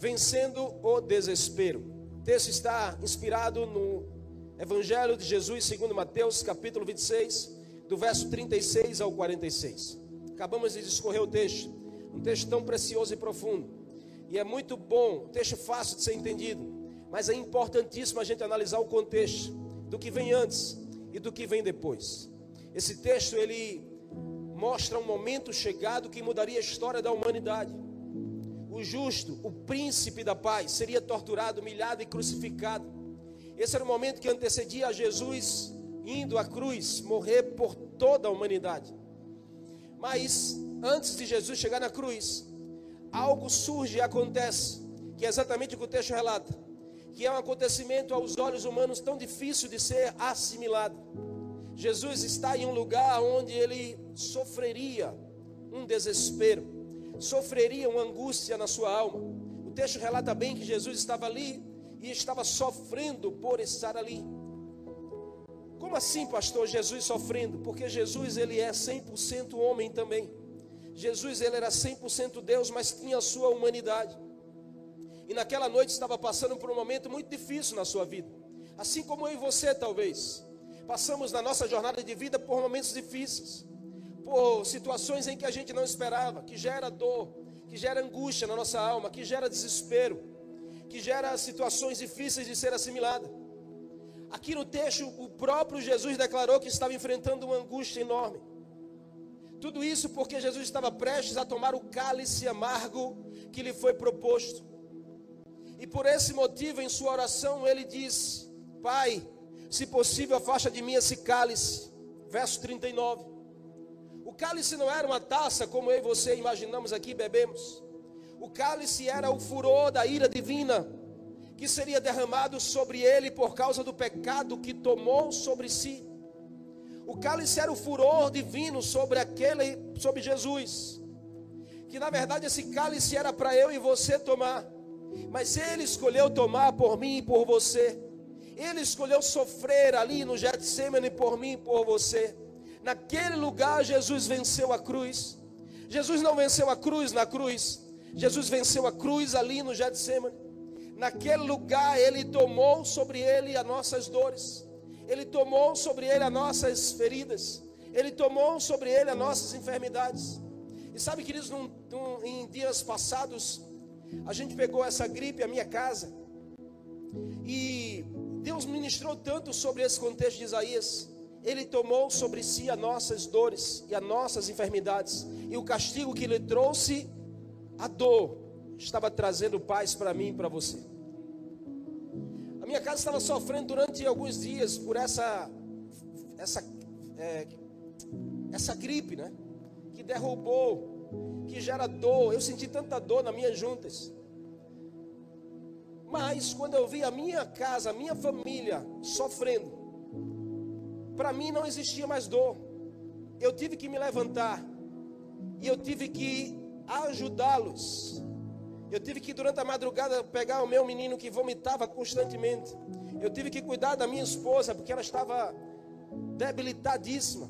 Vencendo o desespero. O texto está inspirado no Evangelho de Jesus, segundo Mateus, capítulo 26, do verso 36 ao 46. Acabamos de discorrer o texto, um texto tão precioso e profundo. E é muito bom, um texto fácil de ser entendido, mas é importantíssimo a gente analisar o contexto do que vem antes e do que vem depois. Esse texto ele mostra um momento chegado que mudaria a história da humanidade. O justo, o príncipe da paz, seria torturado, humilhado e crucificado. Esse era o momento que antecedia a Jesus indo à cruz morrer por toda a humanidade. Mas antes de Jesus chegar na cruz, algo surge e acontece, que é exatamente o que o texto relata, que é um acontecimento aos olhos humanos tão difícil de ser assimilado. Jesus está em um lugar onde ele sofreria um desespero, sofreria uma angústia na sua alma. O texto relata bem que Jesus estava ali e estava sofrendo por estar ali. Como assim, pastor, Jesus sofrendo? Porque Jesus ele é 100% homem também. Jesus ele era 100% Deus, mas tinha a sua humanidade. E naquela noite estava passando por um momento muito difícil na sua vida. Assim como eu e você, talvez. Passamos na nossa jornada de vida por momentos difíceis. Por situações em que a gente não esperava, que gera dor, que gera angústia na nossa alma, que gera desespero, que gera situações difíceis de ser assimilada. Aqui no texto, o próprio Jesus declarou que estava enfrentando uma angústia enorme. Tudo isso porque Jesus estava prestes a tomar o cálice amargo que lhe foi proposto. E por esse motivo, em sua oração, ele diz: Pai, se possível, afasta de mim esse cálice. Verso 39. O cálice não era uma taça como eu e você imaginamos aqui, bebemos. O cálice era o furor da ira divina que seria derramado sobre ele por causa do pecado que tomou sobre si. O cálice era o furor divino sobre aquele, sobre Jesus. Que na verdade esse cálice era para eu e você tomar. Mas ele escolheu tomar por mim e por você. Ele escolheu sofrer ali no Getsemane por mim e por você. Naquele lugar Jesus venceu a cruz. Jesus não venceu a cruz na cruz. Jesus venceu a cruz ali no Getsemane. Naquele lugar ele tomou sobre ele as nossas dores. Ele tomou sobre ele as nossas feridas. Ele tomou sobre ele as nossas enfermidades. E sabe, queridos, num, num, em dias passados, a gente pegou essa gripe à minha casa. E Deus ministrou tanto sobre esse contexto de Isaías. Ele tomou sobre si as nossas dores e as nossas enfermidades. E o castigo que ele trouxe, a dor, estava trazendo paz para mim e para você minha casa estava sofrendo durante alguns dias por essa essa é, essa gripe, né? Que derrubou, que gera dor. Eu senti tanta dor nas minhas juntas. Mas quando eu vi a minha casa, a minha família sofrendo, para mim não existia mais dor. Eu tive que me levantar e eu tive que ajudá-los eu tive que durante a madrugada pegar o meu menino que vomitava constantemente. Eu tive que cuidar da minha esposa porque ela estava debilitadíssima.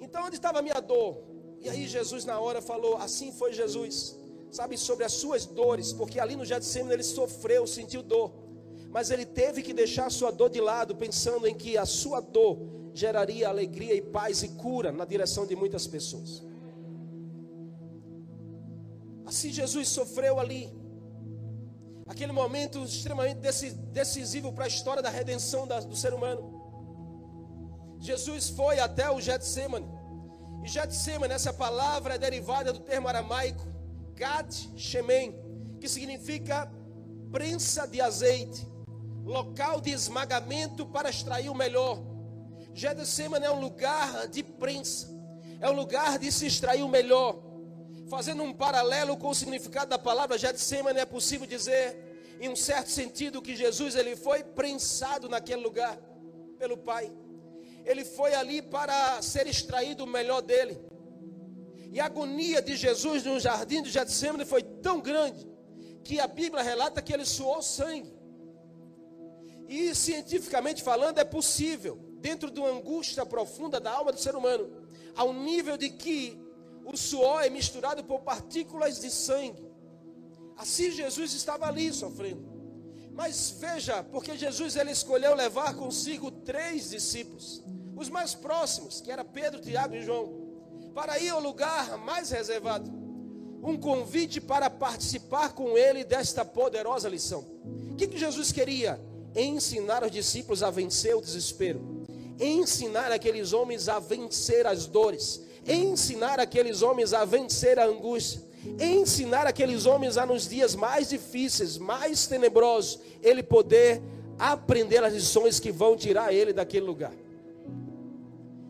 Então onde estava a minha dor? E aí Jesus na hora falou: Assim foi Jesus. Sabe sobre as suas dores, porque ali no Getsemane ele sofreu, sentiu dor. Mas ele teve que deixar sua dor de lado, pensando em que a sua dor geraria alegria e paz e cura na direção de muitas pessoas. Assim Jesus sofreu ali. Aquele momento extremamente decisivo para a história da redenção do ser humano. Jesus foi até o Getsemane. E Getsemane, essa palavra é derivada do termo aramaico Gad Shemen, que significa prensa de azeite, local de esmagamento para extrair o melhor. Getsemane é um lugar de prensa, é um lugar de se extrair o melhor. Fazendo um paralelo com o significado da palavra Getsemane, é possível dizer, em um certo sentido, que Jesus ele foi prensado naquele lugar pelo Pai. Ele foi ali para ser extraído o melhor dele. E a agonia de Jesus no jardim de Getsemane foi tão grande que a Bíblia relata que ele suou sangue. E cientificamente falando, é possível, dentro de uma angústia profunda da alma do ser humano, ao nível de que o suor é misturado por partículas de sangue. Assim Jesus estava ali sofrendo. Mas veja, porque Jesus ele escolheu levar consigo três discípulos, os mais próximos, que era Pedro, Tiago e João, para ir ao lugar mais reservado. Um convite para participar com ele desta poderosa lição. O que, que Jesus queria? Ensinar os discípulos a vencer o desespero, ensinar aqueles homens a vencer as dores, ensinar aqueles homens a vencer a angústia ensinar aqueles homens a nos dias mais difíceis, mais tenebrosos, ele poder aprender as lições que vão tirar ele daquele lugar.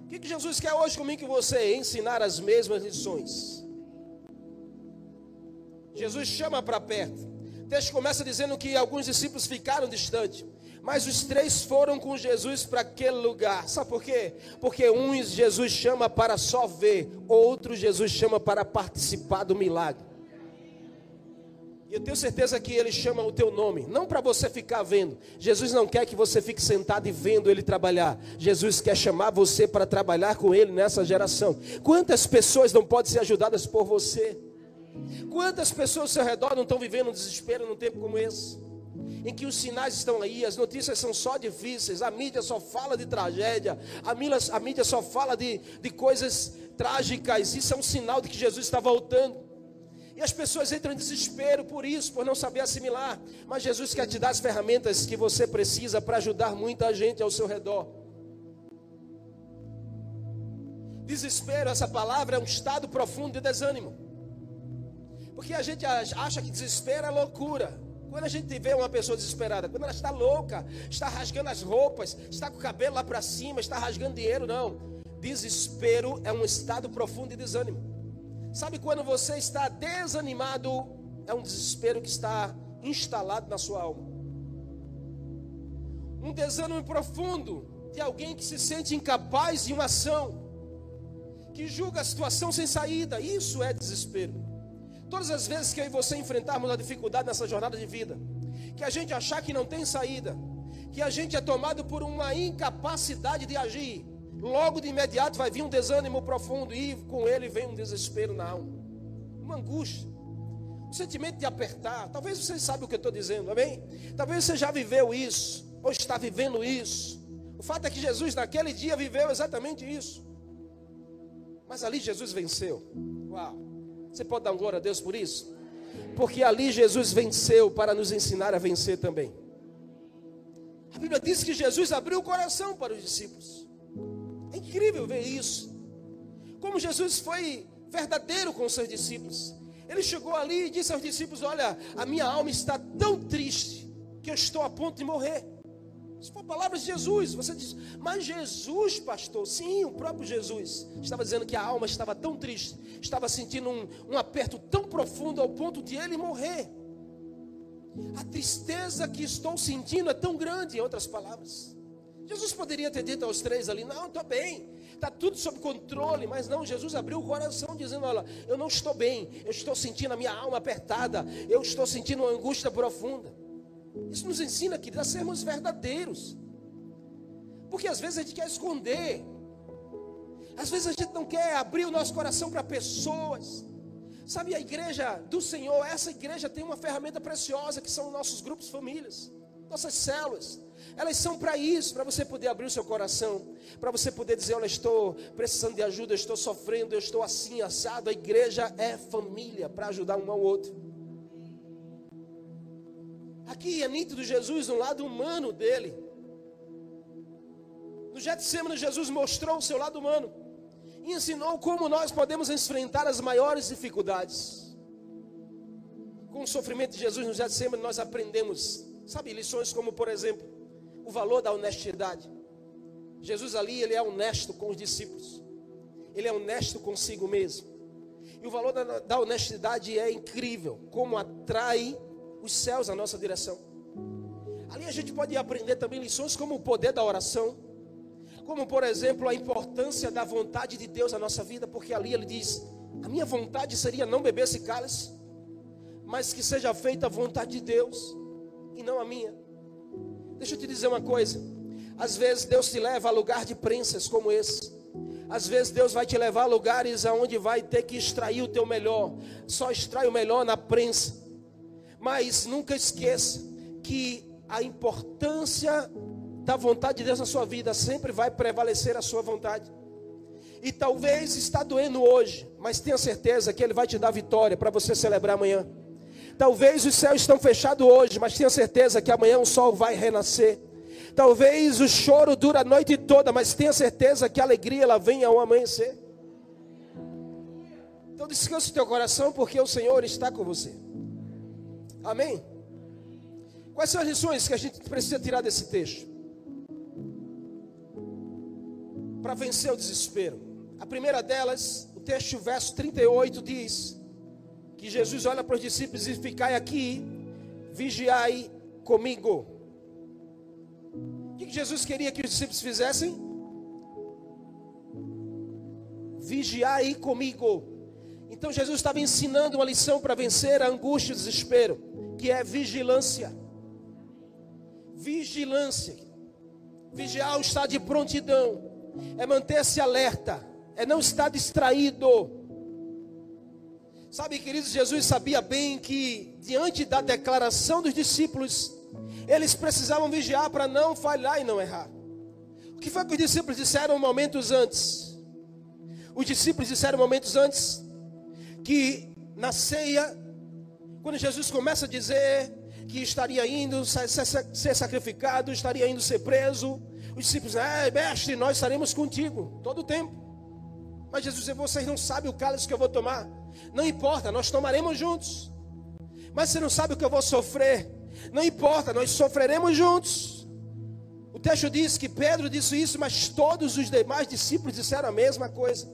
O que, que Jesus quer hoje comigo e você? Ensinar as mesmas lições. Jesus chama para perto. O texto começa dizendo que alguns discípulos ficaram distantes. Mas os três foram com Jesus para aquele lugar. Sabe por quê? Porque uns Jesus chama para só ver, outros Jesus chama para participar do milagre. E eu tenho certeza que ele chama o teu nome, não para você ficar vendo. Jesus não quer que você fique sentado e vendo ele trabalhar. Jesus quer chamar você para trabalhar com ele nessa geração. Quantas pessoas não podem ser ajudadas por você? Quantas pessoas ao seu redor não estão vivendo um desespero num tempo como esse? Em que os sinais estão aí, as notícias são só difíceis, a mídia só fala de tragédia, a mídia, a mídia só fala de, de coisas trágicas, isso é um sinal de que Jesus está voltando. E as pessoas entram em desespero por isso, por não saber assimilar. Mas Jesus quer te dar as ferramentas que você precisa para ajudar muita gente ao seu redor. Desespero, essa palavra é um estado profundo de desânimo. Porque a gente acha que desespero é loucura. Quando a gente vê uma pessoa desesperada, quando ela está louca, está rasgando as roupas, está com o cabelo lá para cima, está rasgando dinheiro, não. Desespero é um estado profundo de desânimo. Sabe quando você está desanimado, é um desespero que está instalado na sua alma. Um desânimo profundo de alguém que se sente incapaz de uma ação, que julga a situação sem saída. Isso é desespero. Todas as vezes que eu e você enfrentarmos a dificuldade nessa jornada de vida, que a gente achar que não tem saída, que a gente é tomado por uma incapacidade de agir, logo de imediato vai vir um desânimo profundo e com ele vem um desespero na alma, uma angústia, um sentimento de apertar. Talvez você saiba o que eu estou dizendo, amém? Talvez você já viveu isso, ou está vivendo isso. O fato é que Jesus naquele dia viveu exatamente isso. Mas ali Jesus venceu. Uau! Você pode dar glória a Deus por isso? Porque ali Jesus venceu para nos ensinar a vencer também. A Bíblia diz que Jesus abriu o coração para os discípulos. É incrível ver isso. Como Jesus foi verdadeiro com os seus discípulos. Ele chegou ali e disse aos discípulos: Olha, a minha alma está tão triste que eu estou a ponto de morrer. Isso foi palavras de Jesus. Você diz, mas Jesus, pastor, sim, o próprio Jesus estava dizendo que a alma estava tão triste, estava sentindo um, um aperto tão profundo ao ponto de ele morrer. A tristeza que estou sentindo é tão grande, em outras palavras. Jesus poderia ter dito aos três ali: Não, estou bem, está tudo sob controle. Mas não, Jesus abriu o coração, dizendo: Olha, eu não estou bem, eu estou sentindo a minha alma apertada, eu estou sentindo uma angústia profunda. Isso nos ensina, queridos, a sermos verdadeiros. Porque às vezes a gente quer esconder. Às vezes a gente não quer abrir o nosso coração para pessoas. Sabe, a igreja do Senhor, essa igreja tem uma ferramenta preciosa que são nossos grupos famílias, nossas células. Elas são para isso, para você poder abrir o seu coração, para você poder dizer: Olha, estou precisando de ajuda, estou sofrendo, eu estou assim, assado. A igreja é família para ajudar um ao outro. Aqui é nítido Jesus no lado humano dele. No Getsemane, Jesus mostrou o seu lado humano e ensinou como nós podemos enfrentar as maiores dificuldades. Com o sofrimento de Jesus no Getsemane, nós aprendemos, sabe, lições como, por exemplo, o valor da honestidade. Jesus ali, ele é honesto com os discípulos. Ele é honesto consigo mesmo. E o valor da, da honestidade é incrível, como atrai os céus à nossa direção. Ali a gente pode aprender também lições como o poder da oração, como por exemplo a importância da vontade de Deus na nossa vida, porque ali ele diz: A minha vontade seria não beber esse cálice, mas que seja feita a vontade de Deus e não a minha. Deixa eu te dizer uma coisa: às vezes Deus te leva a lugar de prensas como esse. Às vezes Deus vai te levar a lugares aonde vai ter que extrair o teu melhor. Só extrai o melhor na prensa. Mas nunca esqueça que a importância da vontade de Deus na sua vida sempre vai prevalecer a sua vontade. E talvez está doendo hoje, mas tenha certeza que Ele vai te dar vitória para você celebrar amanhã. Talvez os céus estão fechados hoje, mas tenha certeza que amanhã o sol vai renascer. Talvez o choro dure a noite toda, mas tenha certeza que a alegria ela vem ao amanhecer. Então descanse o teu coração, porque o Senhor está com você. Amém? Quais são as lições que a gente precisa tirar desse texto? Para vencer o desespero. A primeira delas, o texto, verso 38, diz que Jesus olha para os discípulos e ficai aqui, vigiai comigo. O que Jesus queria que os discípulos fizessem? Vigiai comigo. Então Jesus estava ensinando uma lição para vencer a angústia e o desespero, que é vigilância. Vigilância. Vigiar o estado de prontidão. É manter-se alerta é não estar distraído. Sabe, queridos, Jesus sabia bem que, diante da declaração dos discípulos, eles precisavam vigiar para não falhar e não errar. O que foi que os discípulos disseram momentos antes? Os discípulos disseram momentos antes que na ceia, quando Jesus começa a dizer que estaria indo ser sacrificado, estaria indo ser preso, os discípulos, é, mestre, nós estaremos contigo todo o tempo. Mas Jesus disse: Vocês não sabem o cálice que eu vou tomar. Não importa, nós tomaremos juntos. Mas você não sabe o que eu vou sofrer. Não importa, nós sofreremos juntos. O texto diz que Pedro disse isso, mas todos os demais discípulos disseram a mesma coisa.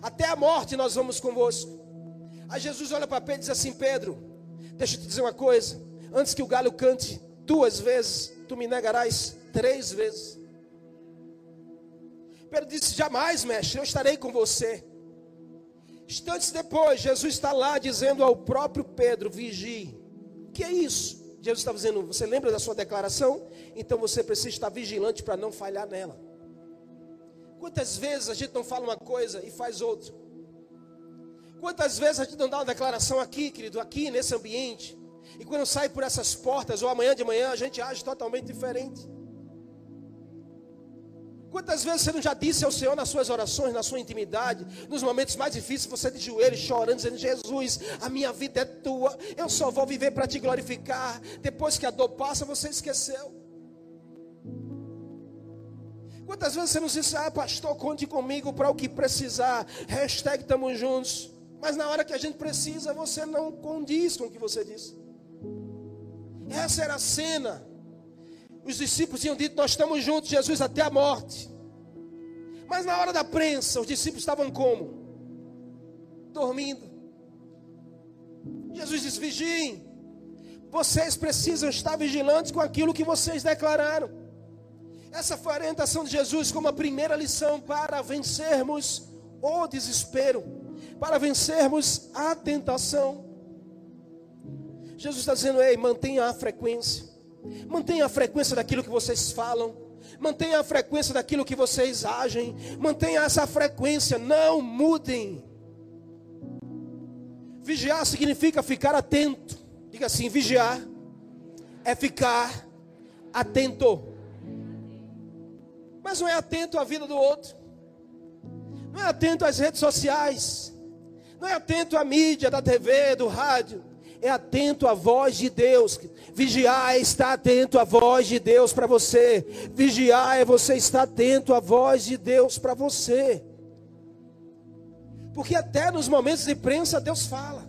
Até a morte nós vamos convosco. Aí Jesus olha para Pedro e diz assim: Pedro, deixa eu te dizer uma coisa. Antes que o galho cante duas vezes, tu me negarás três vezes. Pedro disse: Jamais, mestre, eu estarei com você. Instantes depois, Jesus está lá dizendo ao próprio Pedro: Vigie. O que é isso? Jesus está dizendo: Você lembra da sua declaração? Então você precisa estar vigilante para não falhar nela. Quantas vezes a gente não fala uma coisa e faz outra? Quantas vezes a gente não dá uma declaração aqui, querido, aqui nesse ambiente, e quando sai por essas portas, ou amanhã de manhã, a gente age totalmente diferente? Quantas vezes você não já disse ao Senhor nas suas orações, na sua intimidade, nos momentos mais difíceis, você de joelhos chorando, dizendo: Jesus, a minha vida é tua, eu só vou viver para te glorificar. Depois que a dor passa, você esqueceu. Quantas vezes você não disse, ah, pastor, conte comigo para o que precisar, hashtag estamos juntos. Mas na hora que a gente precisa, você não condiz com o que você disse. Essa era a cena os discípulos tinham dito: Nós estamos juntos, Jesus, até a morte. Mas na hora da prensa, os discípulos estavam como? Dormindo. Jesus diz: Vigiem. Vocês precisam estar vigilantes com aquilo que vocês declararam. Essa foi a orientação de Jesus como a primeira lição para vencermos o desespero, para vencermos a tentação. Jesus está dizendo: Ei, mantenha a frequência. Mantenha a frequência daquilo que vocês falam. Mantenha a frequência daquilo que vocês agem. Mantenha essa frequência. Não mudem. Vigiar significa ficar atento. Diga assim: vigiar é ficar atento. Mas não é atento à vida do outro. Não é atento às redes sociais. Não é atento à mídia da TV, do rádio é atento à voz de Deus. Vigiar é estar atento à voz de Deus para você. Vigiar é você estar atento à voz de Deus para você. Porque até nos momentos de prensa Deus fala.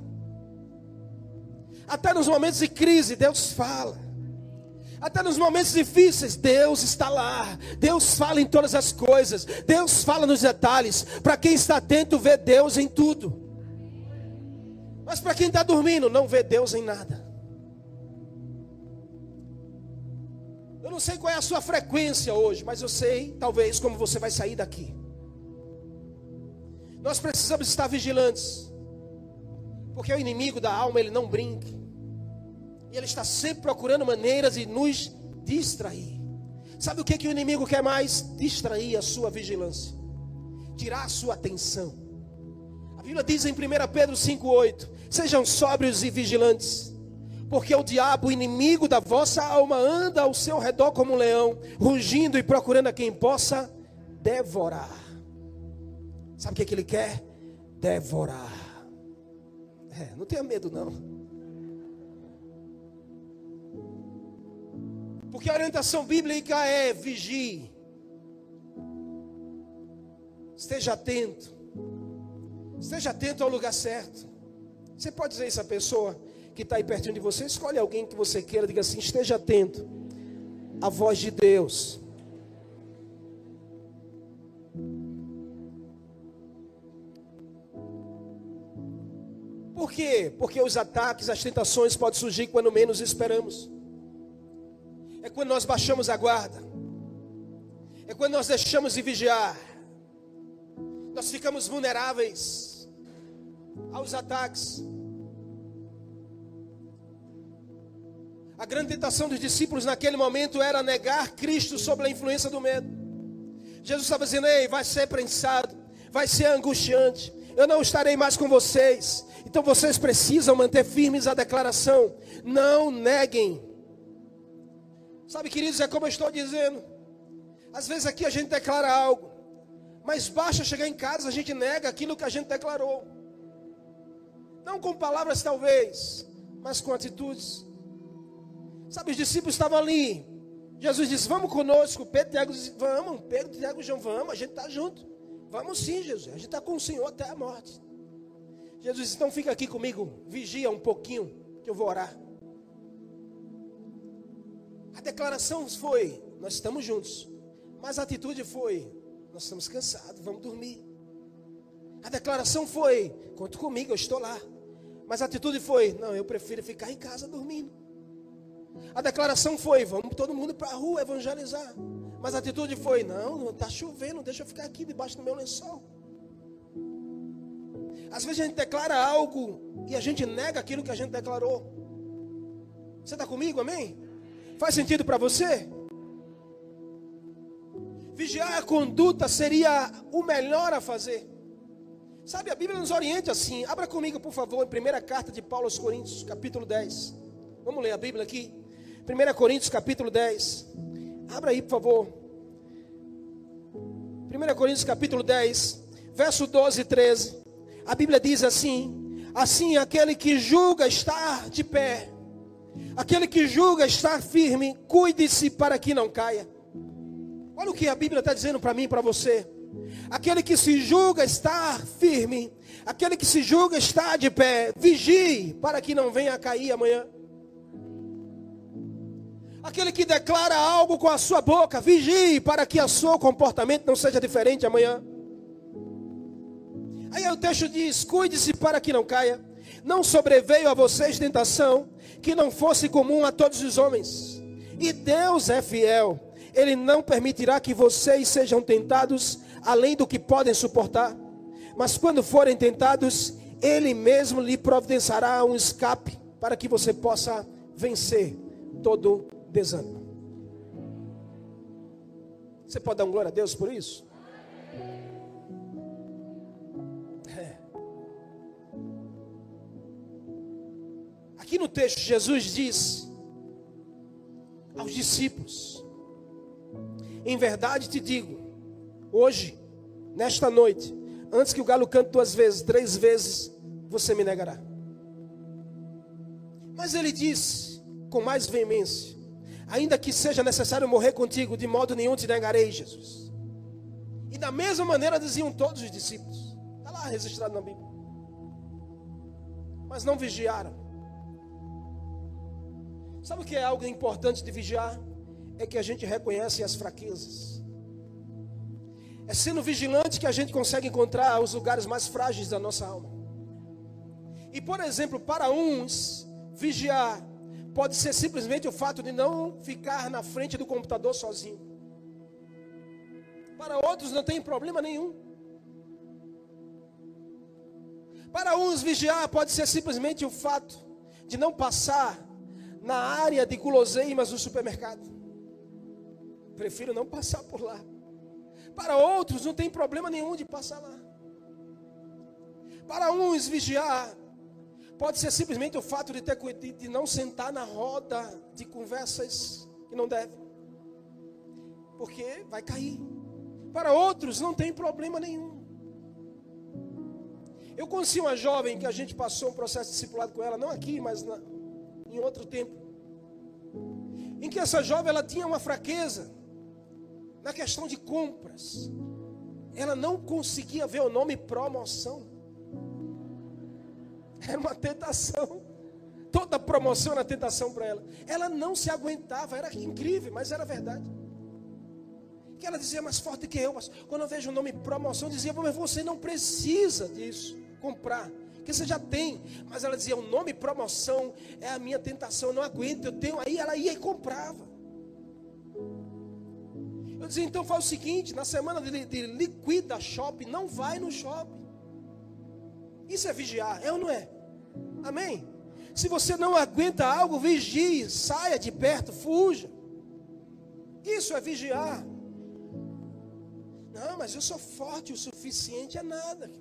Até nos momentos de crise Deus fala. Até nos momentos difíceis, Deus está lá. Deus fala em todas as coisas. Deus fala nos detalhes. Para quem está atento, vê Deus em tudo. Mas para quem está dormindo, não vê Deus em nada. Eu não sei qual é a sua frequência hoje, mas eu sei, talvez, como você vai sair daqui. Nós precisamos estar vigilantes, porque o inimigo da alma ele não brinca, e ele está sempre procurando maneiras de nos distrair. Sabe o que, que o inimigo quer mais? Distrair a sua vigilância, tirar a sua atenção. A Bíblia diz em 1 Pedro 5,8: Sejam sóbrios e vigilantes, Porque o diabo, inimigo da vossa alma, anda ao seu redor como um leão, rugindo e procurando a quem possa devorar. Sabe o que, é que ele quer? Devorar. É, não tenha medo, não. Porque a orientação bíblica é vigie. Esteja atento. Esteja atento ao lugar certo. Você pode dizer isso à pessoa que está aí pertinho de você? Escolhe alguém que você queira, diga assim: esteja atento à voz de Deus. Por quê? Porque os ataques, as tentações podem surgir quando menos esperamos. É quando nós baixamos a guarda. É quando nós deixamos de vigiar. Nós ficamos vulneráveis aos ataques. A grande tentação dos discípulos naquele momento era negar Cristo sob a influência do medo. Jesus estava dizendo: Ei, vai ser prensado, vai ser angustiante, eu não estarei mais com vocês. Então vocês precisam manter firmes a declaração: não neguem. Sabe, queridos, é como eu estou dizendo. Às vezes aqui a gente declara algo, mas basta chegar em casa, a gente nega aquilo que a gente declarou. Não com palavras, talvez, mas com atitudes. Sabe, os discípulos estavam ali. Jesus disse: Vamos conosco. Pedro Tiago disse: Vamos. Pedro, Tiago e João, vamos. A gente está junto. Vamos sim, Jesus. A gente está com o Senhor até a morte. Jesus disse: Então fica aqui comigo. Vigia um pouquinho, que eu vou orar. A declaração foi: Nós estamos juntos. Mas a atitude foi: Nós estamos cansados, vamos dormir. A declaração foi: Conta comigo, eu estou lá. Mas a atitude foi: Não, eu prefiro ficar em casa dormindo. A declaração foi: Vamos todo mundo para a rua evangelizar. Mas a atitude foi: Não, está chovendo, deixa eu ficar aqui debaixo do meu lençol. Às vezes a gente declara algo e a gente nega aquilo que a gente declarou. Você está comigo, amém? Faz sentido para você? Vigiar a conduta seria o melhor a fazer. Sabe, a Bíblia nos orienta assim. Abra comigo, por favor, em primeira carta de Paulo aos Coríntios, capítulo 10. Vamos ler a Bíblia aqui. 1 Coríntios, capítulo 10. Abra aí, por favor. 1 Coríntios, capítulo 10, verso 12 e 13. A Bíblia diz assim: Assim aquele que julga estar de pé, Aquele que julga estar firme, cuide-se para que não caia. Olha o que a Bíblia está dizendo para mim e para você. Aquele que se julga estar firme, aquele que se julga estar de pé, vigie para que não venha a cair amanhã. Aquele que declara algo com a sua boca, vigie para que o seu comportamento não seja diferente amanhã. Aí o texto diz: cuide-se para que não caia. Não sobreveio a vocês tentação que não fosse comum a todos os homens. E Deus é fiel. Ele não permitirá que vocês sejam tentados além do que podem suportar. Mas quando forem tentados, Ele mesmo lhe providenciará um escape para que você possa vencer todo desânimo. Você pode dar um glória a Deus por isso? Aqui no texto, Jesus diz aos discípulos: Em verdade te digo, hoje, nesta noite, antes que o galo cante duas vezes, três vezes, você me negará. Mas ele diz com mais veemência: Ainda que seja necessário morrer contigo, de modo nenhum te negarei, Jesus. E da mesma maneira diziam todos os discípulos. Está lá registrado na Bíblia. Mas não vigiaram. Sabe o que é algo importante de vigiar? É que a gente reconhece as fraquezas. É sendo vigilante que a gente consegue encontrar os lugares mais frágeis da nossa alma. E, por exemplo, para uns, vigiar pode ser simplesmente o fato de não ficar na frente do computador sozinho. Para outros, não tem problema nenhum. Para uns, vigiar pode ser simplesmente o fato de não passar na área de guloseimas do supermercado. Prefiro não passar por lá. Para outros não tem problema nenhum de passar lá. Para uns vigiar Pode ser simplesmente o fato de ter de não sentar na roda de conversas que não deve. Porque vai cair. Para outros não tem problema nenhum. Eu conheci uma jovem que a gente passou um processo discipulado com ela, não aqui, mas na, em outro tempo. Em que essa jovem ela tinha uma fraqueza na questão de compras. Ela não conseguia ver o nome promoção. Era uma tentação. Toda promoção era tentação para ela. Ela não se aguentava, era incrível, mas era verdade. Que ela dizia mais forte que eu, mas quando eu vejo o nome promoção, eu dizia, mas você não precisa disso comprar, que você já tem. Mas ela dizia: o nome promoção é a minha tentação, eu não aguento, eu tenho. Aí ela ia e comprava. Eu dizia: então faz o seguinte: na semana de, de liquida shopping, não vai no shopping. Isso é vigiar, é ou não é? Amém? Se você não aguenta algo, vigie, saia de perto, fuja. Isso é vigiar. Não, mas eu sou forte o suficiente, é nada.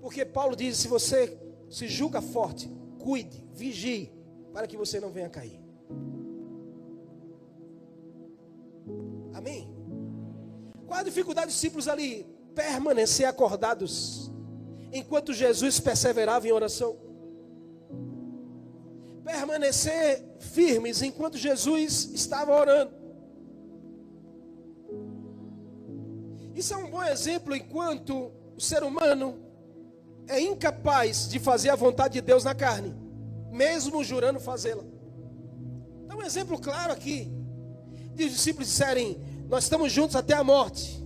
Porque Paulo diz: se você se julga forte, cuide, vigie, para que você não venha cair. Amém? Qual a dificuldade dos discípulos ali? Permanecer acordados, enquanto Jesus perseverava em oração. Permanecer firmes enquanto Jesus estava orando. Isso é um bom exemplo enquanto o ser humano é incapaz de fazer a vontade de Deus na carne, mesmo jurando fazê-la. Dá um exemplo claro aqui. De os discípulos disserem: Nós estamos juntos até a morte,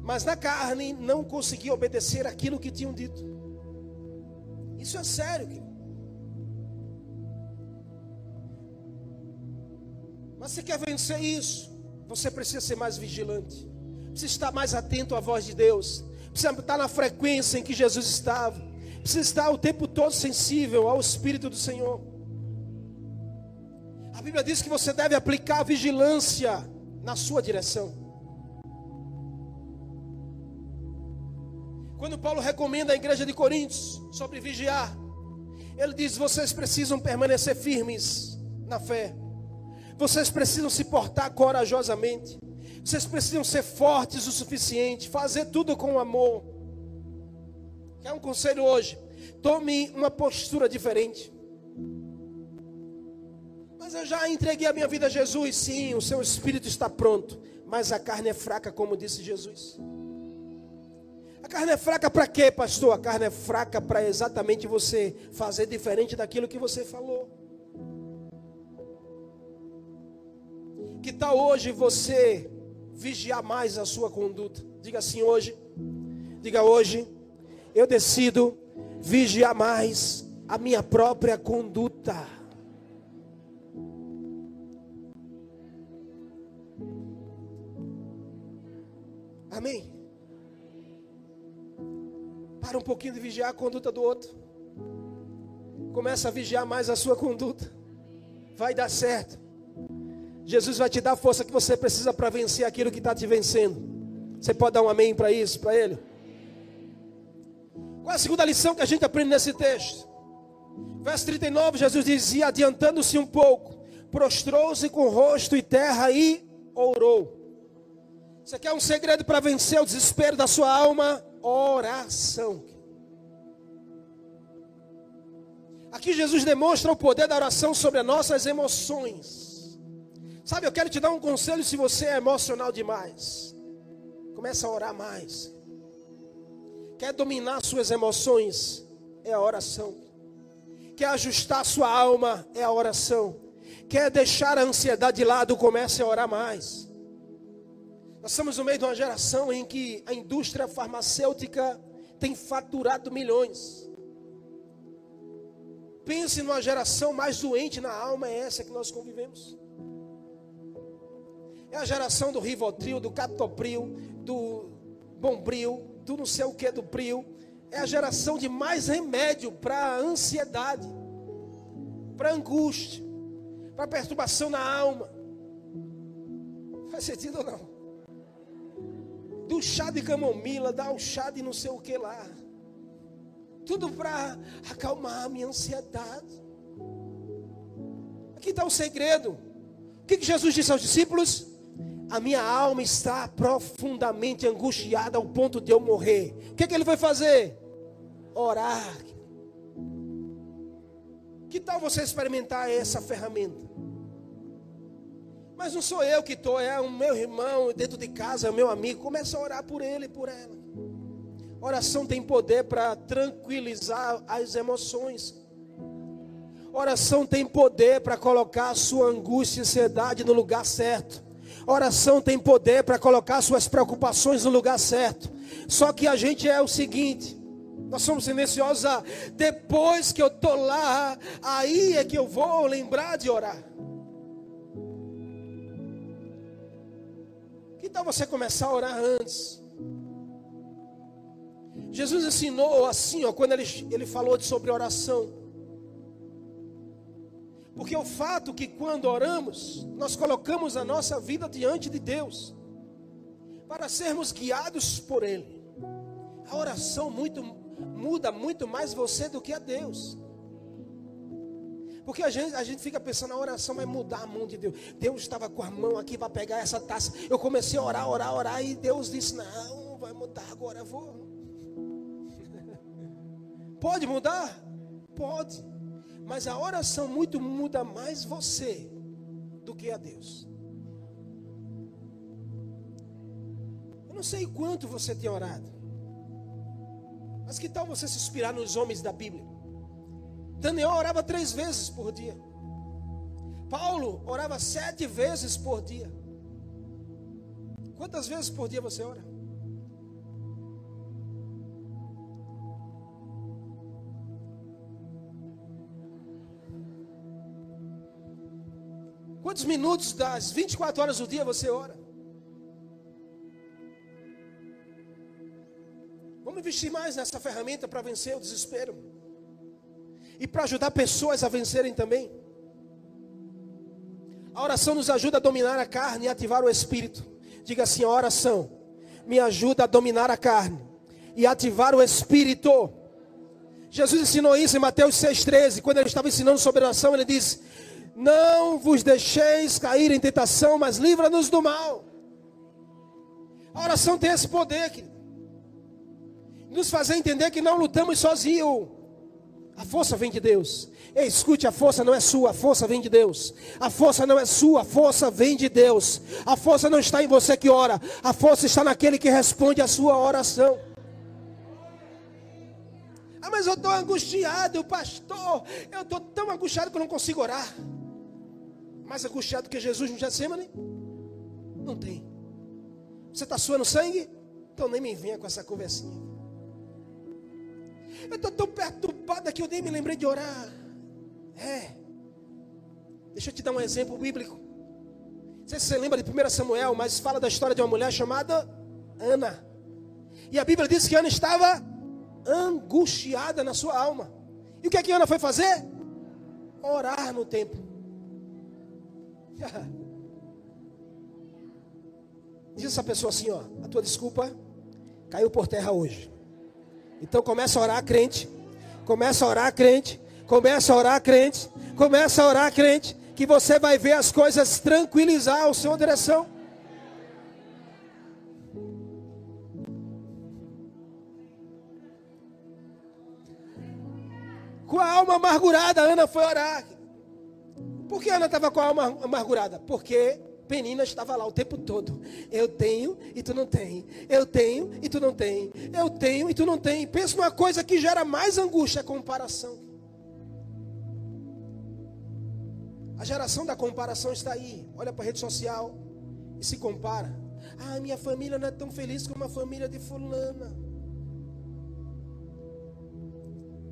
mas na carne não conseguiam obedecer aquilo que tinham dito. Isso é sério, querido. Mas você quer vencer isso? Você precisa ser mais vigilante, precisa estar mais atento à voz de Deus, precisa estar na frequência em que Jesus estava, precisa estar o tempo todo sensível ao Espírito do Senhor. A Bíblia diz que você deve aplicar vigilância na sua direção. Quando Paulo recomenda à igreja de Coríntios sobre vigiar, ele diz: vocês precisam permanecer firmes na fé, vocês precisam se portar corajosamente, vocês precisam ser fortes o suficiente, fazer tudo com amor. Quer um conselho hoje? Tome uma postura diferente. Mas eu já entreguei a minha vida a Jesus. Sim, o seu espírito está pronto. Mas a carne é fraca, como disse Jesus. A carne é fraca para quê, pastor? A carne é fraca para exatamente você fazer diferente daquilo que você falou. Que tal hoje você vigiar mais a sua conduta. Diga assim hoje. Diga hoje, eu decido vigiar mais a minha própria conduta. Amém. Para um pouquinho de vigiar a conduta do outro. Começa a vigiar mais a sua conduta. Vai dar certo. Jesus vai te dar a força que você precisa para vencer aquilo que está te vencendo. Você pode dar um amém para isso, para Ele? Qual é a segunda lição que a gente aprende nesse texto? Verso 39, Jesus dizia: adiantando-se um pouco, prostrou-se com rosto e terra e orou. Você quer um segredo para vencer o desespero da sua alma? Oração. Aqui Jesus demonstra o poder da oração sobre as nossas emoções. Sabe, eu quero te dar um conselho se você é emocional demais. Começa a orar mais. Quer dominar suas emoções? É a oração. Quer ajustar sua alma? É a oração. Quer deixar a ansiedade de lado? Comece a orar mais. Nós estamos no meio de uma geração em que a indústria farmacêutica tem faturado milhões. Pense numa geração mais doente na alma, é essa que nós convivemos. É a geração do Rivotril, do Captopril, do Bombril, do não sei o que do Pril. É a geração de mais remédio para ansiedade, para angústia, para perturbação na alma. Faz sentido ou não? Do chá de camomila, dá o chá de não sei o que lá. tudo para acalmar a minha ansiedade. Aqui está o segredo. O que, que Jesus disse aos discípulos? A minha alma está profundamente angustiada ao ponto de eu morrer. O que, que ele foi fazer? Orar. Que tal você experimentar essa ferramenta? Mas não sou eu que estou, é o meu irmão dentro de casa, é o meu amigo. Começa a orar por ele e por ela. Oração tem poder para tranquilizar as emoções. Oração tem poder para colocar a sua angústia e ansiedade no lugar certo. Oração tem poder para colocar suas preocupações no lugar certo. Só que a gente é o seguinte: nós somos silenciosos. Ah, depois que eu estou lá, aí é que eu vou lembrar de orar. Que tal você começar a orar antes? Jesus ensinou assim, ó, quando ele, ele falou sobre oração. Porque o fato que quando oramos, nós colocamos a nossa vida diante de Deus, para sermos guiados por Ele. A oração muito, muda muito mais você do que a Deus. Porque a gente, a gente fica pensando, a oração vai mudar a mão de Deus. Deus estava com a mão aqui para pegar essa taça. Eu comecei a orar, orar, orar, e Deus disse: Não, vai mudar agora, vou. Pode mudar? Pode. Mas a oração muito muda mais você do que a Deus. Eu não sei quanto você tem orado. Mas que tal você se inspirar nos homens da Bíblia? Daniel orava três vezes por dia. Paulo orava sete vezes por dia. Quantas vezes por dia você ora? Quantos minutos das 24 horas do dia você ora? Vamos investir mais nessa ferramenta para vencer o desespero. E para ajudar pessoas a vencerem também. A oração nos ajuda a dominar a carne e ativar o espírito. Diga assim: a oração me ajuda a dominar a carne e ativar o espírito. Jesus ensinou isso em Mateus 6,13. Quando ele estava ensinando sobre oração, ele disse: não vos deixeis cair em tentação, mas livra-nos do mal. A oração tem esse poder, querido. Nos fazer entender que não lutamos sozinhos. A força vem de Deus. Ei, escute, a força não é sua, a força vem de Deus. A força não é sua, a força vem de Deus. A força não está em você que ora, a força está naquele que responde a sua oração. Ah, mas eu estou angustiado, pastor. Eu estou tão angustiado que eu não consigo orar mais angustiado que Jesus no Getsemane? Não tem. Você está suando sangue? Então nem me venha com essa conversinha. Eu estou tão perturbado que eu nem me lembrei de orar. É. Deixa eu te dar um exemplo bíblico. Não sei se você lembra de 1 Samuel, mas fala da história de uma mulher chamada Ana. E a Bíblia diz que Ana estava angustiada na sua alma. E o que é que Ana foi fazer? Orar no templo. Diz essa pessoa assim, ó, a tua desculpa caiu por terra hoje. Então começa a orar crente, começa a orar crente, começa a orar crente, começa a orar crente, que você vai ver as coisas tranquilizar a sua direção. Com a alma amargurada, Ana foi orar. Por que Ana estava com a alma amargurada? Porque Penina estava lá o tempo todo. Eu tenho e tu não tem. Eu tenho e tu não tem. Eu tenho e tu não tem. Pensa numa coisa que gera mais angústia, a comparação. A geração da comparação está aí. Olha para a rede social e se compara. Ah, minha família não é tão feliz como a família de fulana.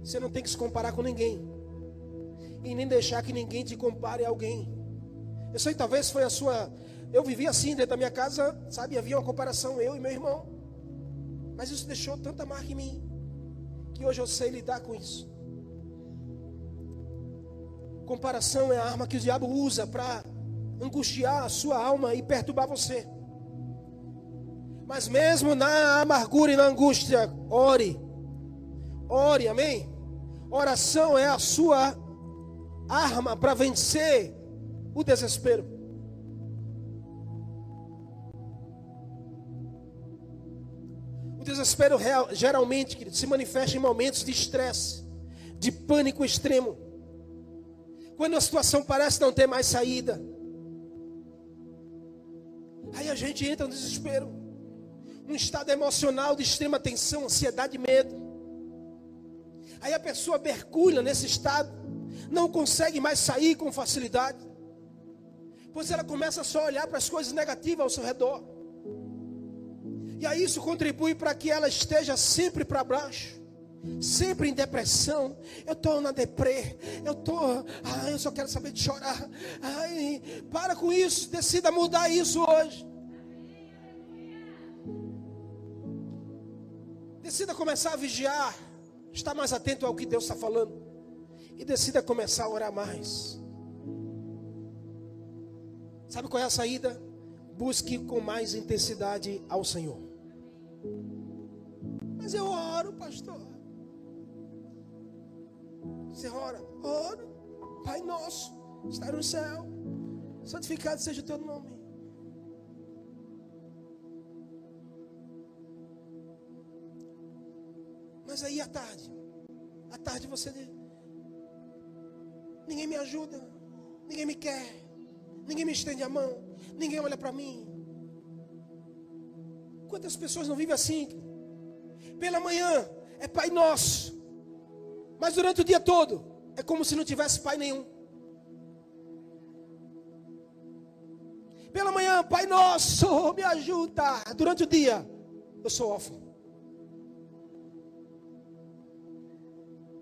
Você não tem que se comparar com ninguém e nem deixar que ninguém te compare a alguém. Eu sei, talvez foi a sua. Eu vivia assim dentro da minha casa, sabe? Havia uma comparação, eu e meu irmão. Mas isso deixou tanta marca em mim, que hoje eu sei lidar com isso. Comparação é a arma que o diabo usa para angustiar a sua alma e perturbar você. Mas mesmo na amargura e na angústia, ore. Ore, amém? Oração é a sua arma para vencer o desespero. O desespero real, geralmente querido, se manifesta em momentos de estresse, de pânico extremo. Quando a situação parece não ter mais saída. Aí a gente entra no desespero. Um estado emocional de extrema tensão, ansiedade e medo. Aí a pessoa mergulha nesse estado, não consegue mais sair com facilidade. Pois ela começa só a olhar para as coisas negativas ao seu redor. E aí isso contribui para que ela esteja sempre para baixo. Sempre em depressão, eu estou na deprê, eu estou, ah, eu só quero saber de chorar. Ai, para com isso, decida mudar isso hoje. Decida começar a vigiar, estar mais atento ao que Deus está falando. E decida começar a orar mais. Sabe qual é a saída? Busque com mais intensidade ao Senhor. Mas eu oro, pastor. Você ora, ora, Pai nosso, está no céu, santificado seja o teu nome. Mas aí à tarde, à tarde você ninguém me ajuda, ninguém me quer, ninguém me estende a mão, ninguém olha para mim. Quantas pessoas não vivem assim? Pela manhã é Pai Nosso, mas durante o dia todo é como se não tivesse Pai nenhum. Pela manhã, Pai Nosso, me ajuda. Durante o dia, eu sou órfão.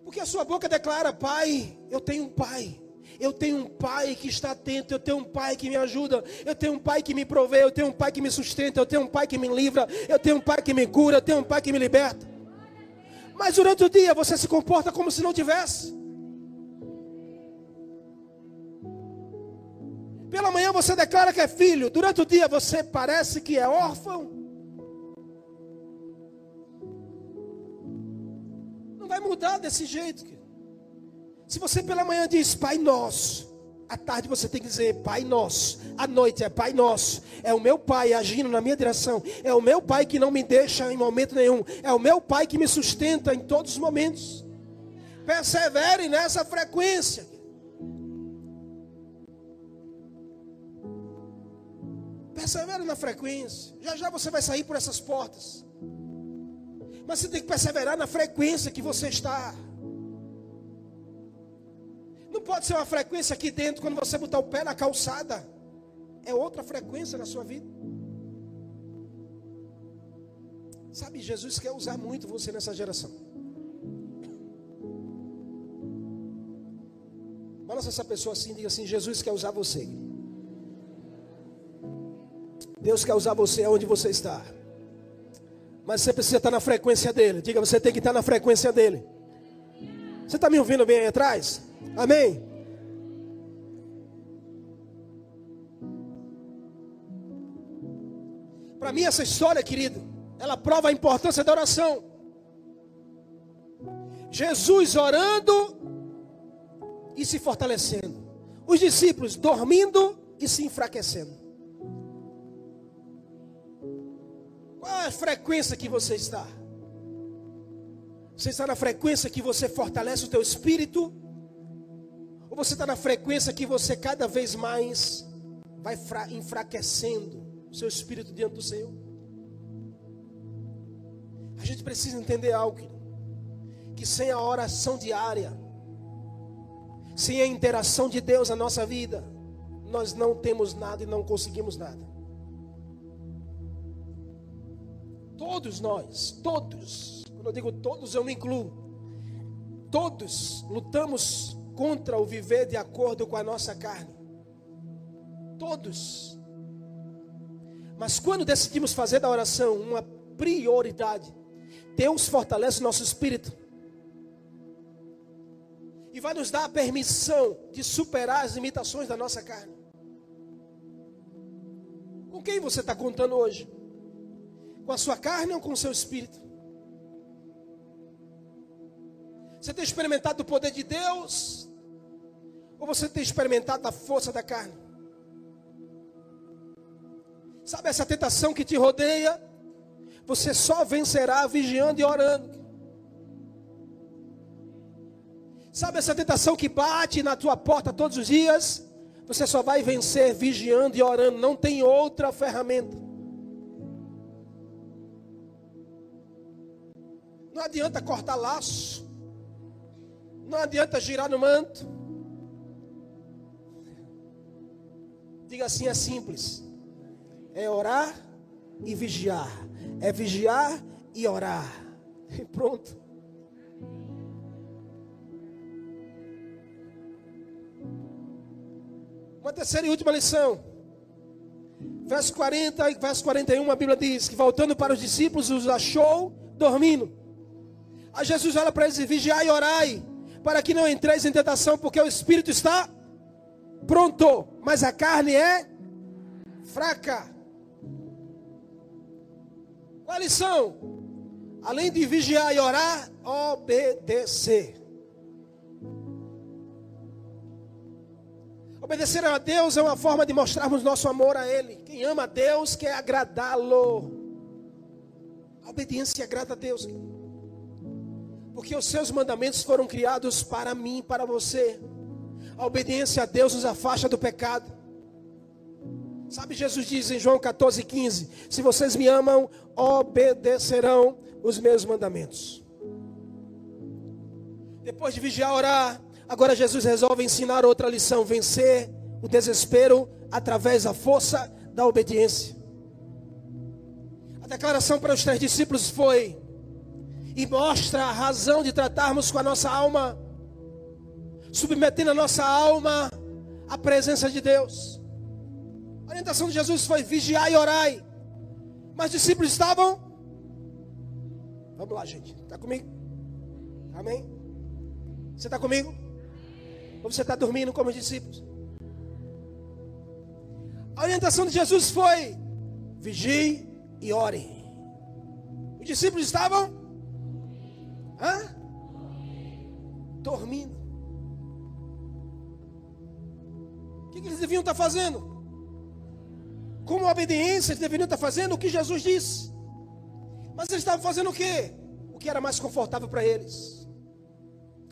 Porque a sua boca declara: Pai, eu tenho um Pai. Eu tenho um pai que está atento, eu tenho um pai que me ajuda, eu tenho um pai que me provê, eu tenho um pai que me sustenta, eu tenho um pai que me livra, eu tenho um pai que me cura, eu tenho um pai que me liberta. Mas durante o dia você se comporta como se não tivesse. Pela manhã você declara que é filho, durante o dia você parece que é órfão. Não vai mudar desse jeito. Querido. Se você pela manhã diz Pai Nosso, à tarde você tem que dizer Pai Nosso, à noite é Pai Nosso, é o meu Pai agindo na minha direção, é o meu Pai que não me deixa em momento nenhum, é o meu Pai que me sustenta em todos os momentos. Persevere nessa frequência. Persevere na frequência. Já já você vai sair por essas portas. Mas você tem que perseverar na frequência que você está. Não pode ser uma frequência aqui dentro quando você botar o pé na calçada. É outra frequência na sua vida. Sabe, Jesus quer usar muito você nessa geração. Balança essa pessoa assim, diga assim: Jesus quer usar você. Deus quer usar você onde você está. Mas você precisa estar na frequência dele. Diga, você tem que estar na frequência dele. Você está me ouvindo bem aí atrás? Amém? Para mim, essa história, querido, ela prova a importância da oração. Jesus orando e se fortalecendo. Os discípulos dormindo e se enfraquecendo. Qual a frequência que você está? Você está na frequência que você fortalece o teu espírito ou você está na frequência que você cada vez mais vai enfraquecendo o seu espírito diante do Senhor? A gente precisa entender algo, que sem a oração diária, sem a interação de Deus na nossa vida, nós não temos nada e não conseguimos nada. Todos nós, todos, quando eu digo todos, eu me incluo. Todos lutamos contra o viver de acordo com a nossa carne. Todos. Mas quando decidimos fazer da oração uma prioridade, Deus fortalece nosso espírito. E vai nos dar a permissão de superar as limitações da nossa carne. Com quem você está contando hoje? Com a sua carne ou com o seu espírito? Você tem experimentado o poder de Deus? Ou você tem experimentado a força da carne? Sabe essa tentação que te rodeia? Você só vencerá vigiando e orando. Sabe essa tentação que bate na tua porta todos os dias? Você só vai vencer vigiando e orando, não tem outra ferramenta. Não adianta cortar laço, não adianta girar no manto. Diga assim: é simples, é orar e vigiar, é vigiar e orar, e pronto. Uma terceira e última lição. Verso 40 e verso 41, a Bíblia diz que voltando para os discípulos, os achou dormindo. Aí Jesus olha para eles e vigiai e orai, para que não entreis em tentação, porque o espírito está pronto, mas a carne é fraca. Qual a lição? Além de vigiar e orar, obedecer. Obedecer a Deus é uma forma de mostrarmos nosso amor a Ele. Quem ama a Deus quer agradá-lo. A obediência agrada a Deus. Porque os seus mandamentos foram criados para mim, para você. A obediência a Deus nos afasta do pecado. Sabe, Jesus diz em João 14, 15: Se vocês me amam, obedecerão os meus mandamentos. Depois de vigiar, orar, Agora Jesus resolve ensinar outra lição: vencer o desespero através da força da obediência. A declaração para os três discípulos foi: e mostra a razão de tratarmos com a nossa alma, submetendo a nossa alma à presença de Deus. A orientação de Jesus foi vigiar e orai. Mas os discípulos estavam. Vamos lá, gente. Está comigo? Amém? Você está comigo? Ou você está dormindo como os discípulos? A orientação de Jesus foi: vigie e ore. Os discípulos estavam hã? dormindo. O que, eles deviam estar fazendo? Como obediência, eles deveriam estar fazendo o que Jesus disse. Mas eles estavam fazendo o quê? O que era mais confortável para eles.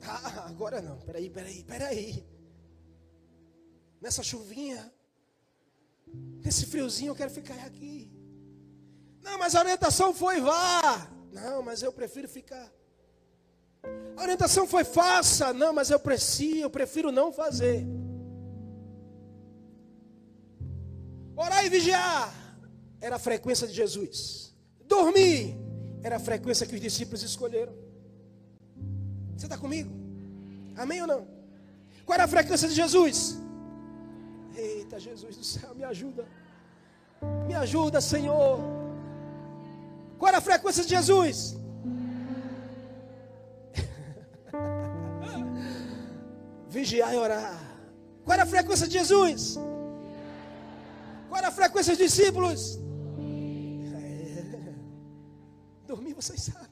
Ah, agora não. Peraí, peraí, peraí. Nessa chuvinha, nesse friozinho, eu quero ficar aqui. Não, mas a orientação foi vá. Não, mas eu prefiro ficar. A orientação foi faça. Não, mas eu preciso, eu prefiro não fazer. Orar e vigiar era a frequência de Jesus. Dormir era a frequência que os discípulos escolheram. Você está comigo? Amém ou não? Qual era a frequência de Jesus? Eita, Jesus do céu, me ajuda. Me ajuda, Senhor. Qual era a frequência de Jesus? Vigiar e orar. Qual era a frequência de Jesus? Qual era a frequência dos discípulos? É. Dormir, vocês sabem.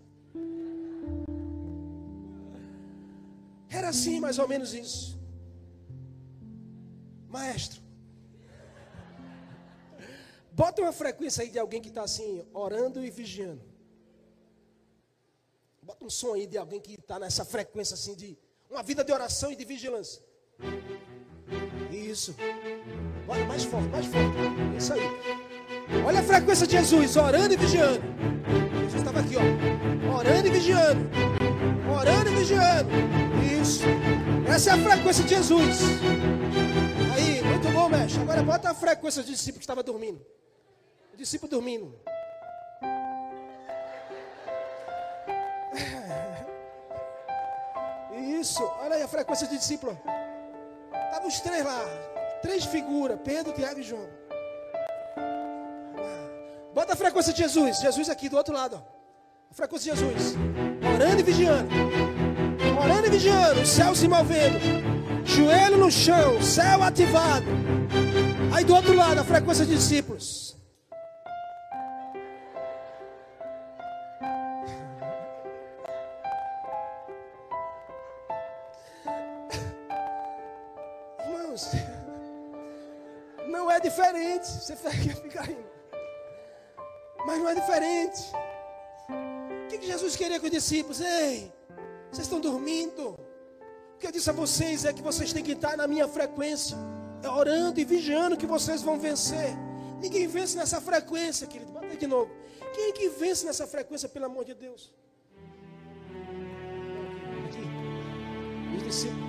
Era assim, mais ou menos isso. Maestro, bota uma frequência aí de alguém que está assim, orando e vigiando. Bota um som aí de alguém que está nessa frequência assim de uma vida de oração e de vigilância. Isso. Bora mais forte, mais forte. Isso aí. Olha a frequência de Jesus, orando e vigiando. Jesus estava aqui, ó. Orando e vigiando. Orando e vigiando. Isso. Essa é a frequência de Jesus. Aí, muito bom, mestre. Agora bota a frequência do discípulo que estava dormindo. O discípulo dormindo. Isso. Olha aí a frequência do discípulo. Estavam os três lá. Três figuras. Pedro, Tiago e João. Bota a frequência de Jesus. Jesus aqui do outro lado. Ó. A frequência de Jesus. Orando e vigiando. Orando e vigiando. Céu se movendo. Joelho no chão. Céu ativado. Aí do outro lado, a frequência de discípulos. Discípulos. Não é diferente. Você fica rindo. Mas não é diferente. O que Jesus queria com os discípulos? Ei, vocês estão dormindo. O que eu disse a vocês é que vocês têm que estar na minha frequência, é orando e vigiando que vocês vão vencer. Ninguém vence nessa frequência, querido. Bota aí de novo. Quem é que vence nessa frequência, pelo amor de Deus? Aqui. Os discípulos.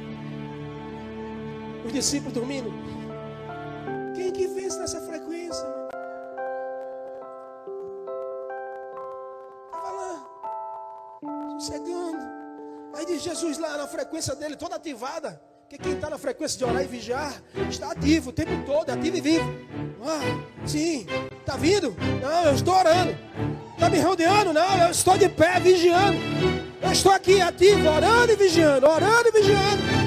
Os discípulos dormindo. Quem é que vence nessa frequência? Estava lá, sossegando. Aí diz Jesus lá na frequência dele, toda ativada. Porque quem está na frequência de orar e vigiar está ativo o tempo todo, ativo e vivo. Ah, sim, está vindo? Não, eu estou orando. Está me rodeando? Não, eu estou de pé vigiando. Eu estou aqui ativo, orando e vigiando, orando e vigiando.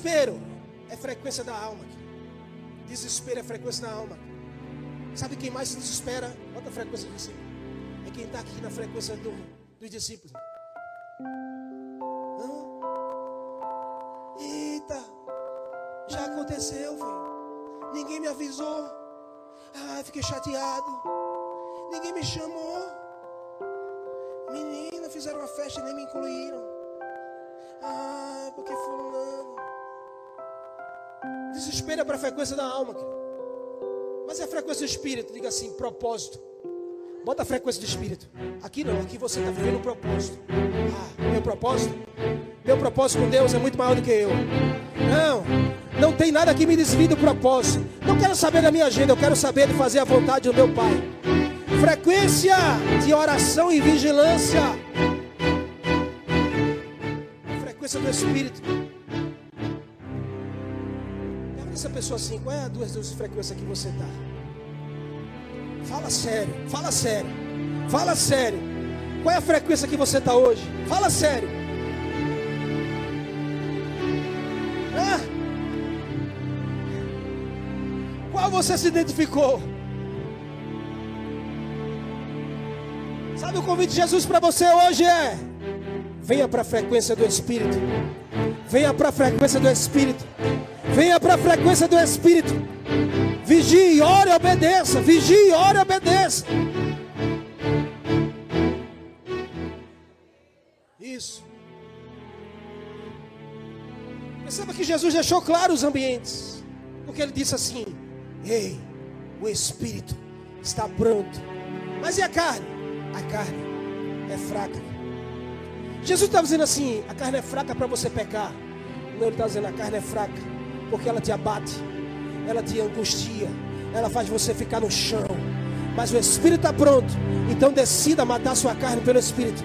Desespero é frequência da alma. Desespero é frequência da alma. Sabe quem mais se desespera? Bota a frequência do discípulo. É quem está aqui na frequência do, dos discípulos. Eita, já aconteceu, filho. Ninguém me avisou. Ah, fiquei chateado. Ninguém me chamou. Menina, fizeram uma festa e nem me incluíram. Ah, porque fulano. É para a frequência da alma. Mas é a frequência do espírito. Diga assim: propósito. Bota a frequência do espírito. Aqui não, aqui você está vivendo um propósito. Ah, meu propósito? Meu propósito com Deus é muito maior do que eu. Não, não tem nada que me desvie do propósito. Não quero saber da minha agenda, eu quero saber de fazer a vontade do meu Pai. Frequência de oração e vigilância. Frequência do Espírito essa pessoa assim, qual é a duas de frequência que você está? Fala sério, fala sério, fala sério. Qual é a frequência que você está hoje? Fala sério. Qual você se identificou? Sabe o convite de Jesus para você hoje é: venha para a frequência do Espírito. Venha para a frequência do Espírito. Venha para a frequência do Espírito. Vigie, ore, obedeça. Vigie, ore, obedeça. Isso. Perceba que Jesus deixou claro os ambientes. Porque ele disse assim: Ei, o Espírito está pronto. Mas e a carne? A carne é fraca. Jesus está dizendo assim: a carne é fraca para você pecar. Não, ele está dizendo: a carne é fraca porque ela te abate, ela te angustia, ela faz você ficar no chão. Mas o Espírito está pronto, então decida matar sua carne pelo Espírito.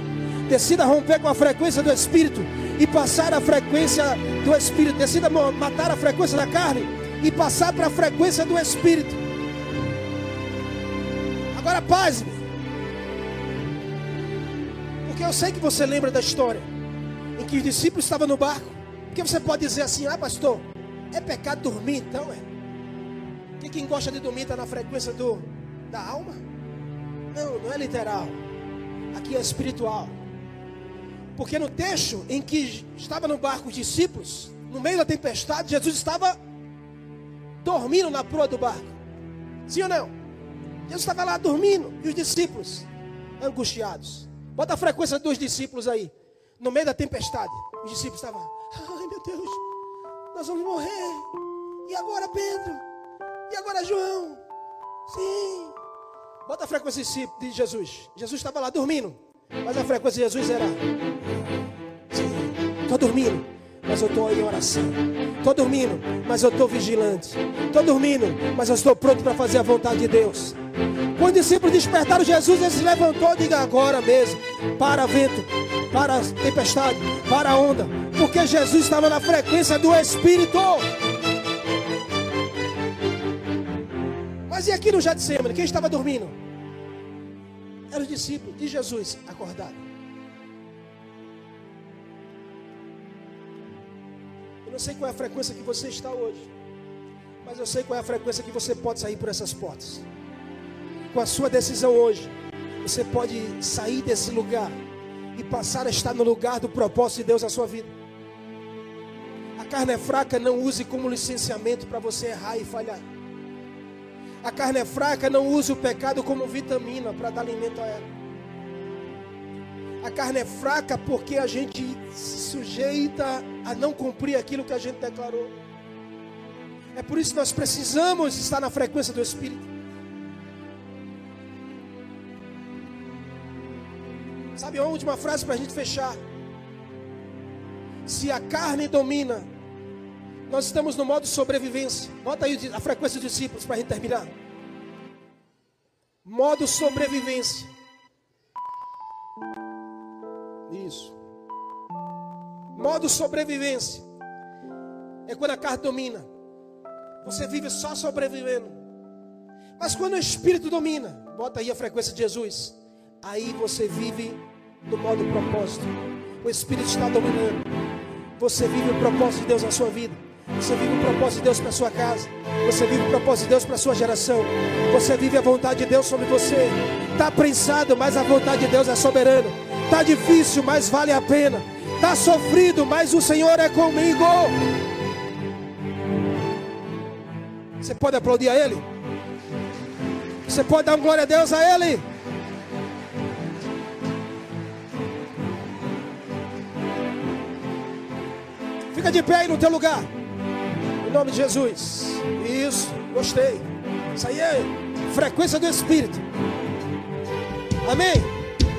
Decida romper com a frequência do Espírito e passar a frequência do Espírito. Decida matar a frequência da carne e passar para a frequência do Espírito. Agora paz-me. Porque eu sei que você lembra da história em que os discípulos estavam no barco. Porque você pode dizer assim: ah, pastor, é pecado dormir então, é? Que quem gosta de dormir está na frequência do, da alma? Não, não é literal. Aqui é espiritual. Porque no texto em que estava no barco os discípulos, no meio da tempestade, Jesus estava dormindo na proa do barco. Sim ou não? Jesus estava lá dormindo e os discípulos angustiados. Bota a frequência dos discípulos aí. No meio da tempestade, os discípulos estavam, ai meu Deus, nós vamos morrer. E agora Pedro? E agora João? Sim. Bota a frequência de Jesus. Jesus estava lá dormindo. Mas a frequência de Jesus era. Sim. Estou dormindo. Mas eu estou em oração. Estou dormindo, mas eu estou vigilante. Estou dormindo, mas eu estou pronto para fazer a vontade de Deus. Quando os discípulos despertaram Jesus, ele se levantou e diga agora mesmo: para vento, para tempestade, para onda, porque Jesus estava na frequência do Espírito. Mas e aqui no Getsemane, quem estava dormindo? Eram os discípulos de Jesus acordados. Eu não sei qual é a frequência que você está hoje, mas eu sei qual é a frequência que você pode sair por essas portas. com a sua decisão hoje, você pode sair desse lugar e passar a estar no lugar do propósito de Deus na sua vida. A carne é fraca, não use como licenciamento para você errar e falhar. A carne é fraca, não use o pecado como vitamina para dar alimento a ela. A carne é fraca porque a gente se sujeita a não cumprir aquilo que a gente declarou. É por isso que nós precisamos estar na frequência do Espírito. Sabe a última frase para a gente fechar? Se a carne domina, nós estamos no modo sobrevivência. Bota aí a frequência dos discípulos para a gente terminar. Modo sobrevivência. Isso. Modo sobrevivência. É quando a carne domina. Você vive só sobrevivendo. Mas quando o Espírito domina, bota aí a frequência de Jesus. Aí você vive no modo propósito. O Espírito está dominando. Você vive o propósito de Deus na sua vida. Você vive o propósito de Deus para sua casa. Você vive o propósito de Deus para sua geração. Você vive a vontade de Deus sobre você. Está prensado, mas a vontade de Deus é soberana. Está difícil, mas vale a pena. Está sofrido, mas o Senhor é comigo. Você pode aplaudir a Ele? Você pode dar glória a Deus a Ele? Fica de pé aí no teu lugar. Nome de Jesus. Isso, gostei. Isso aí é frequência do Espírito. Amém?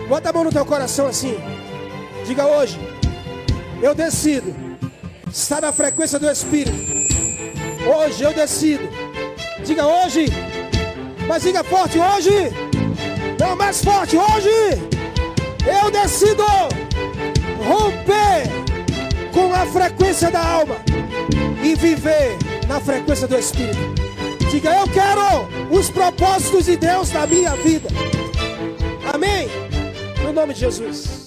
Bota a mão no teu coração assim. Diga hoje. Eu decido estar na frequência do Espírito. Hoje eu decido. Diga hoje. Mas diga forte hoje. Não, mais forte hoje. Eu decido romper com a frequência da alma e viver na frequência do Espírito. Diga, eu quero os propósitos de Deus na minha vida. Amém? No nome de Jesus.